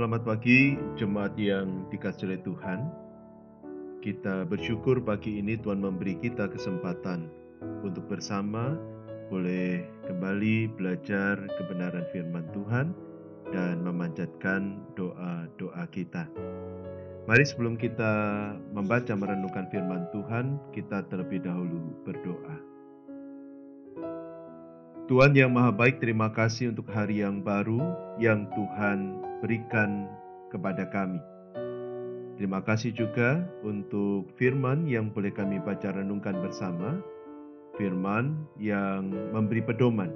Selamat pagi, jemaat yang dikasih oleh Tuhan. Kita bersyukur pagi ini Tuhan memberi kita kesempatan untuk bersama boleh kembali belajar kebenaran firman Tuhan dan memanjatkan doa-doa kita. Mari sebelum kita membaca merenungkan firman Tuhan, kita terlebih dahulu berdoa. Tuhan yang Maha Baik, terima kasih untuk hari yang baru yang Tuhan berikan kepada kami. Terima kasih juga untuk firman yang boleh kami baca renungkan bersama, firman yang memberi pedoman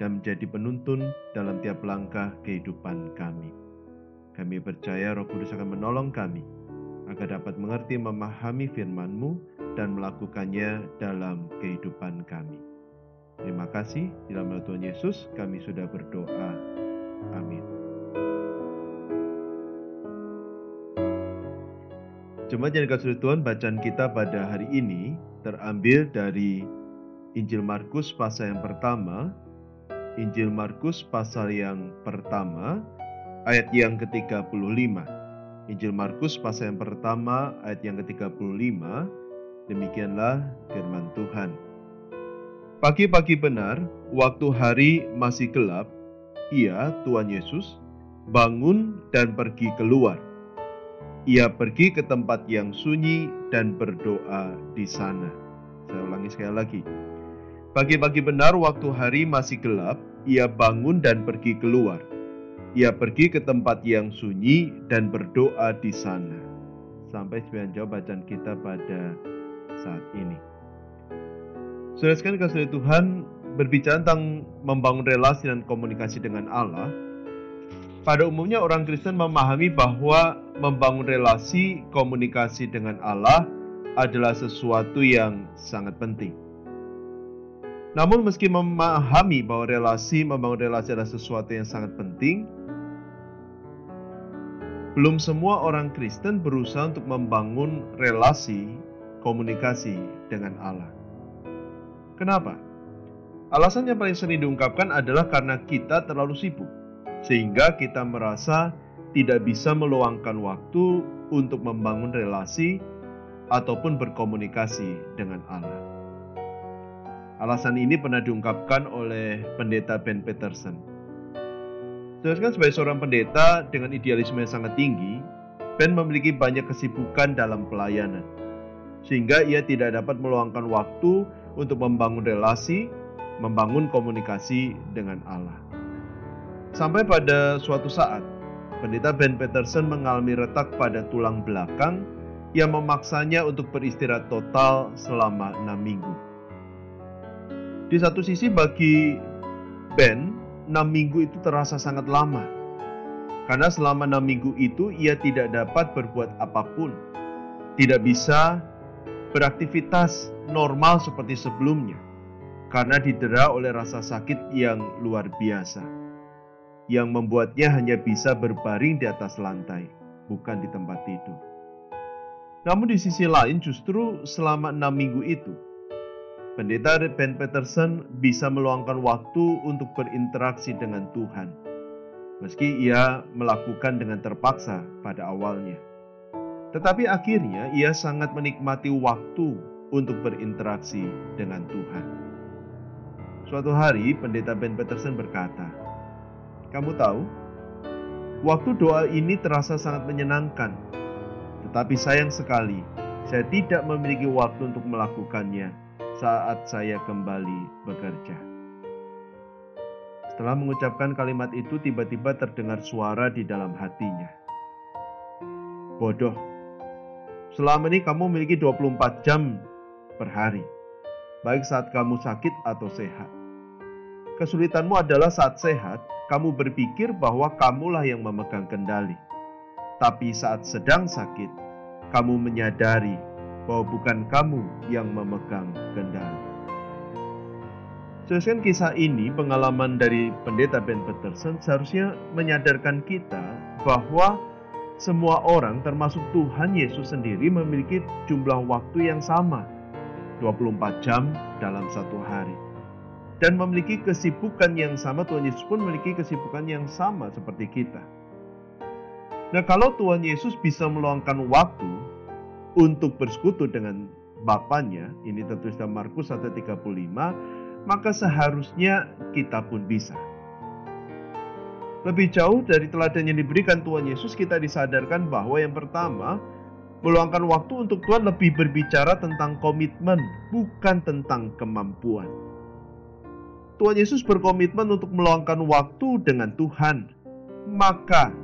dan menjadi penuntun dalam tiap langkah kehidupan kami. Kami percaya Roh Kudus akan menolong kami agar dapat mengerti memahami firman-Mu dan melakukannya dalam kehidupan kami. Terima kasih. Dalam nama Tuhan Yesus kami sudah berdoa. Amin. Jemaat yang dikasih Tuhan, bacaan kita pada hari ini terambil dari Injil Markus pasal yang pertama, Injil Markus pasal yang pertama, ayat yang ke-35. Injil Markus pasal yang pertama, ayat yang ke-35, demikianlah firman Tuhan. Pagi-pagi benar, waktu hari masih gelap, ia, Tuhan Yesus, bangun dan pergi keluar. Ia pergi ke tempat yang sunyi dan berdoa di sana. Saya ulangi sekali lagi. Pagi-pagi benar waktu hari masih gelap, ia bangun dan pergi keluar. Ia pergi ke tempat yang sunyi dan berdoa di sana. Sampai sebagian jawab bacaan kita pada saat ini. Saudara sekalian kasih Tuhan berbicara tentang membangun relasi dan komunikasi dengan Allah. Pada umumnya orang Kristen memahami bahwa membangun relasi komunikasi dengan Allah adalah sesuatu yang sangat penting. Namun meski memahami bahwa relasi membangun relasi adalah sesuatu yang sangat penting, belum semua orang Kristen berusaha untuk membangun relasi komunikasi dengan Allah. Kenapa? Alasan yang paling sering diungkapkan adalah karena kita terlalu sibuk, sehingga kita merasa tidak bisa meluangkan waktu untuk membangun relasi ataupun berkomunikasi dengan Allah. Alasan ini pernah diungkapkan oleh pendeta Ben Peterson. Sedangkan sebagai seorang pendeta dengan idealisme yang sangat tinggi, Ben memiliki banyak kesibukan dalam pelayanan, sehingga ia tidak dapat meluangkan waktu untuk membangun relasi, membangun komunikasi dengan Allah. Sampai pada suatu saat, pendeta Ben Peterson mengalami retak pada tulang belakang yang memaksanya untuk beristirahat total selama enam minggu. Di satu sisi bagi Ben, enam minggu itu terasa sangat lama. Karena selama enam minggu itu ia tidak dapat berbuat apa pun. Tidak bisa beraktivitas normal seperti sebelumnya karena didera oleh rasa sakit yang luar biasa yang membuatnya hanya bisa berbaring di atas lantai, bukan di tempat tidur. Namun di sisi lain justru selama enam minggu itu, pendeta Ben Peterson bisa meluangkan waktu untuk berinteraksi dengan Tuhan. Meski ia melakukan dengan terpaksa pada awalnya. Tetapi akhirnya ia sangat menikmati waktu untuk berinteraksi dengan Tuhan. Suatu hari, pendeta Ben Peterson berkata, "Kamu tahu, waktu doa ini terasa sangat menyenangkan, tetapi sayang sekali saya tidak memiliki waktu untuk melakukannya saat saya kembali bekerja." Setelah mengucapkan kalimat itu, tiba-tiba terdengar suara di dalam hatinya. Bodoh, Selama ini kamu memiliki 24 jam per hari, baik saat kamu sakit atau sehat. Kesulitanmu adalah saat sehat, kamu berpikir bahwa kamulah yang memegang kendali. Tapi saat sedang sakit, kamu menyadari bahwa bukan kamu yang memegang kendali. Sesuai kisah ini, pengalaman dari pendeta Ben Peterson seharusnya menyadarkan kita bahwa semua orang termasuk Tuhan Yesus sendiri memiliki jumlah waktu yang sama, 24 jam dalam satu hari. Dan memiliki kesibukan yang sama, Tuhan Yesus pun memiliki kesibukan yang sama seperti kita. Nah, kalau Tuhan Yesus bisa meluangkan waktu untuk bersekutu dengan Bapaknya, ini tertulis dalam Markus 1:35, maka seharusnya kita pun bisa. Lebih jauh dari teladan yang diberikan Tuhan Yesus, kita disadarkan bahwa yang pertama, meluangkan waktu untuk Tuhan lebih berbicara tentang komitmen, bukan tentang kemampuan. Tuhan Yesus berkomitmen untuk meluangkan waktu dengan Tuhan, maka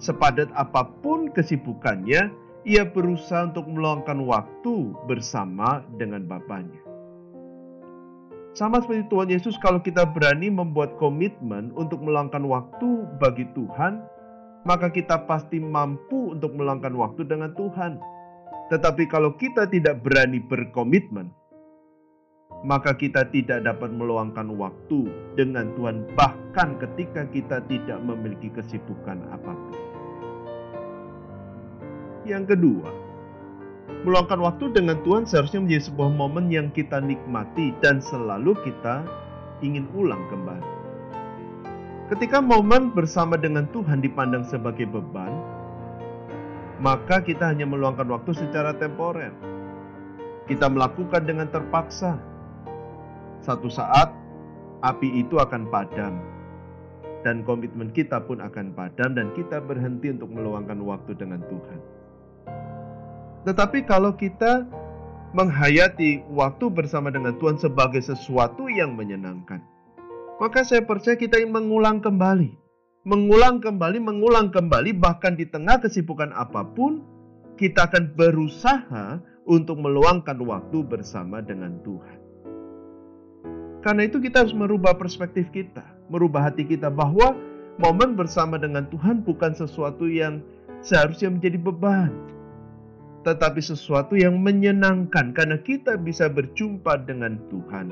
sepadat apa pun kesibukannya, ia berusaha untuk meluangkan waktu bersama dengan Bapaknya. Sama seperti Tuhan Yesus, kalau kita berani membuat komitmen untuk meluangkan waktu bagi Tuhan, maka kita pasti mampu untuk meluangkan waktu dengan Tuhan. Tetapi kalau kita tidak berani berkomitmen, maka kita tidak dapat meluangkan waktu dengan Tuhan, bahkan ketika kita tidak memiliki kesibukan apa pun. Yang kedua, meluangkan waktu dengan Tuhan seharusnya menjadi sebuah momen yang kita nikmati dan selalu kita ingin ulang kembali. Ketika momen bersama dengan Tuhan dipandang sebagai beban, maka kita hanya meluangkan waktu secara temporer. Kita melakukan dengan terpaksa. Satu saat api itu akan padam, dan komitmen kita pun akan padam, dan kita berhenti untuk meluangkan waktu dengan Tuhan. Tetapi kalau kita menghayati waktu bersama dengan Tuhan sebagai sesuatu yang menyenangkan, maka saya percaya kita ingin mengulang kembali. Mengulang kembali, mengulang kembali, bahkan di tengah kesibukan apa pun, kita akan berusaha untuk meluangkan waktu bersama dengan Tuhan. Karena itu kita harus merubah perspektif kita, merubah hati kita bahwa momen bersama dengan Tuhan bukan sesuatu yang seharusnya menjadi beban, tetapi sesuatu yang menyenangkan karena kita bisa berjumpa dengan Tuhan.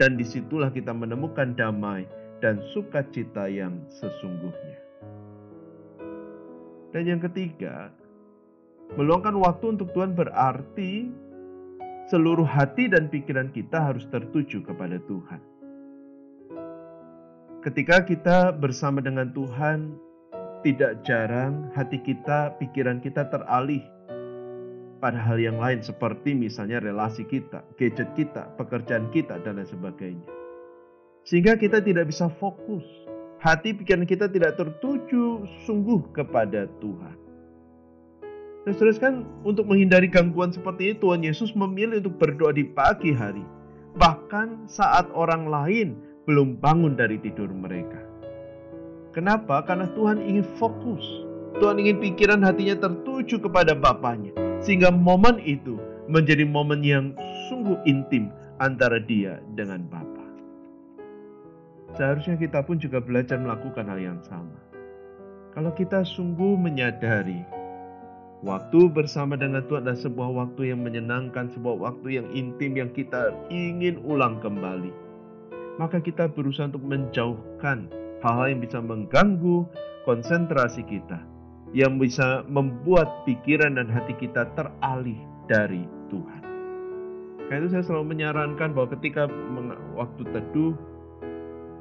Dan di situlah kita menemukan damai dan sukacita yang sesungguhnya. Dan yang ketiga, meluangkan waktu untuk Tuhan berarti seluruh hati dan pikiran kita harus tertuju kepada Tuhan. Ketika kita bersama dengan Tuhan, tidak jarang hati kita, pikiran kita teralih pada hal yang lain seperti misalnya relasi kita, gadget kita, pekerjaan kita, dan lain sebagainya. Sehingga kita tidak bisa fokus. Hati pikiran kita tidak tertuju sungguh kepada Tuhan. Dan kan untuk menghindari gangguan seperti ini Tuhan Yesus memilih untuk berdoa di pagi hari. Bahkan saat orang lain belum bangun dari tidur mereka. Kenapa? Karena Tuhan ingin fokus. Tuhan ingin pikiran hatinya tertuju kepada Bapaknya sehingga momen itu menjadi momen yang sungguh intim antara dia dengan Bapa. Seharusnya kita pun juga belajar melakukan hal yang sama. Kalau kita sungguh menyadari waktu bersama dengan Tuhan adalah sebuah waktu yang menyenangkan, sebuah waktu yang intim yang kita ingin ulang kembali. Maka kita berusaha untuk menjauhkan hal-hal yang bisa mengganggu konsentrasi kita yang bisa membuat pikiran dan hati kita teralih dari Tuhan. Karena itu saya selalu menyarankan bahwa ketika waktu teduh,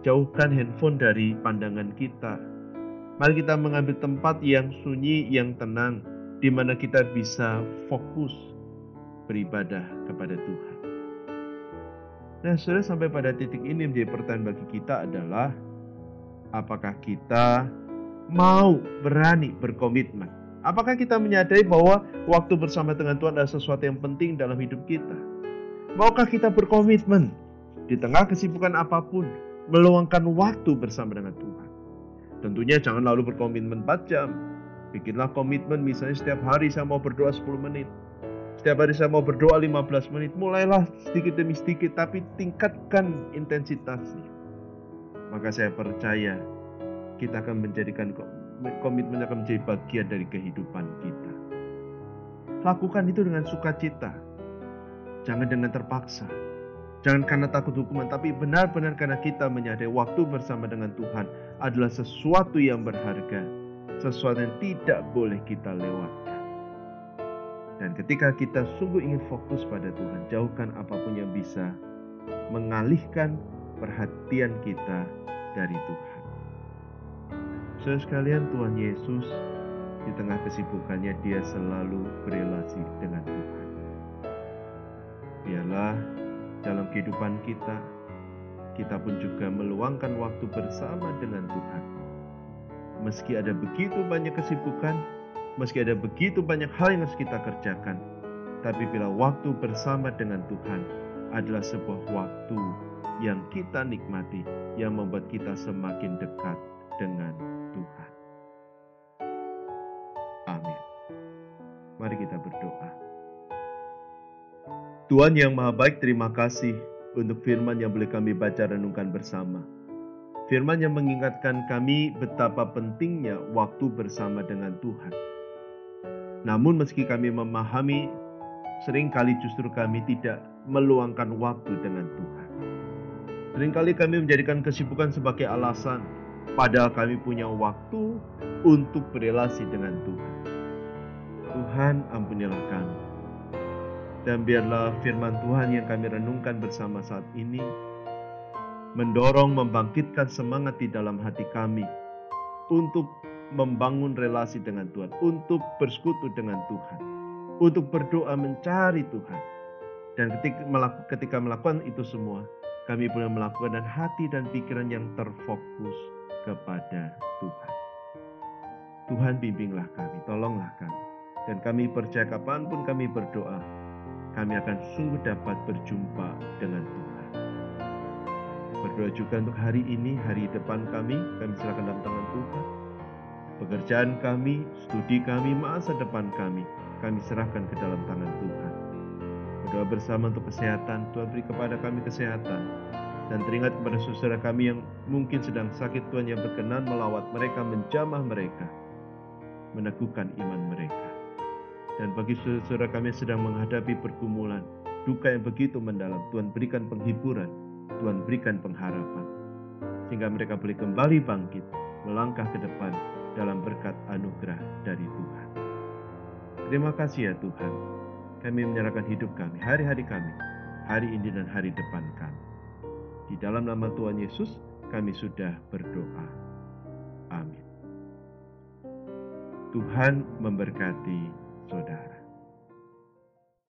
jauhkan handphone dari pandangan kita. Mari kita mengambil tempat yang sunyi, yang tenang, di mana kita bisa fokus beribadah kepada Tuhan. Nah, sudah sampai pada titik ini menjadi pertanyaan bagi kita adalah apakah kita mau berani berkomitmen? Apakah kita menyadari bahwa waktu bersama dengan Tuhan adalah sesuatu yang penting dalam hidup kita? Maukah kita berkomitmen di tengah kesibukan apa pun, meluangkan waktu bersama dengan Tuhan? Tentunya jangan lalu berkomitmen 4 jam. Bikinlah komitmen misalnya setiap hari saya mau berdoa 10 menit. Setiap hari saya mau berdoa 15 menit. Mulailah sedikit demi sedikit tapi tingkatkan intensitasnya. Maka saya percaya kita akan menjadikan komitmen akan menjadi bagian dari kehidupan kita. Lakukan itu dengan sukacita. Jangan dengan terpaksa. Jangan karena takut hukuman, tapi benar-benar karena kita menyadari waktu bersama dengan Tuhan adalah sesuatu yang berharga, sesuatu yang tidak boleh kita lewatkan. Dan ketika kita sungguh ingin fokus pada Tuhan, jauhkan apa pun yang bisa mengalihkan perhatian kita dari Tuhan. Saudara sekalian, Tuhan Yesus di tengah kesibukannya dia selalu berelasi dengan Tuhan. Biarlah dalam kehidupan kita, kita pun juga meluangkan waktu bersama dengan Tuhan. Meski ada begitu banyak kesibukan, meski ada begitu banyak hal yang harus kita kerjakan, tapi bila waktu bersama dengan Tuhan adalah sebuah waktu yang kita nikmati, yang membuat kita semakin dekat dengan. Amin. Mari kita berdoa. Tuhan yang Maha Baik, terima kasih untuk firman yang boleh kami baca renungkan bersama. Firman yang mengingatkan kami betapa pentingnya waktu bersama dengan Tuhan. Namun meski kami memahami, sering kali justru kami tidak meluangkan waktu dengan Tuhan. Seringkali kami menjadikan kesibukan sebagai alasan, padahal kami punya waktu untuk berelasi dengan Tuhan. Tuhan ampunilah kami. Dan biarlah firman Tuhan yang kami renungkan bersama saat ini mendorong membangkitkan semangat di dalam hati kami untuk membangun relasi dengan Tuhan, untuk bersekutu dengan Tuhan, untuk berdoa mencari Tuhan. Dan ketika, melakukan itu semua, kami boleh melakukan dan hati dan pikiran yang terfokus kepada Tuhan. Tuhan bimbinglah kami, tolonglah kami. Dan kami percaya kapan pun kami berdoa, kami akan sungguh dapat berjumpa dengan Tuhan. Berdoa juga untuk hari ini, hari depan kami, kami serahkan dalam tangan Tuhan. Pekerjaan kami, studi kami, masa depan kami, kami serahkan ke dalam tangan Tuhan. Berdoa bersama untuk kesehatan, Tuhan beri kepada kami kesehatan. Dan teringat kepada saudara kami yang mungkin sedang sakit, Tuhan yang berkenan melawat mereka, menjamah mereka, meneguhkan iman mereka. Dan bagi saudara kami yang sedang menghadapi pergumulan, duka yang begitu mendalam, Tuhan berikan penghiburan, Tuhan berikan pengharapan. Sehingga mereka boleh kembali bangkit, melangkah ke depan dalam berkat anugerah dari Tuhan. Terima kasih ya Tuhan, kami menyerahkan hidup kami, hari-hari kami, hari ini dan hari depan kami. Di dalam nama Tuhan Yesus, kami sudah berdoa. Amin. Tuhan memberkati.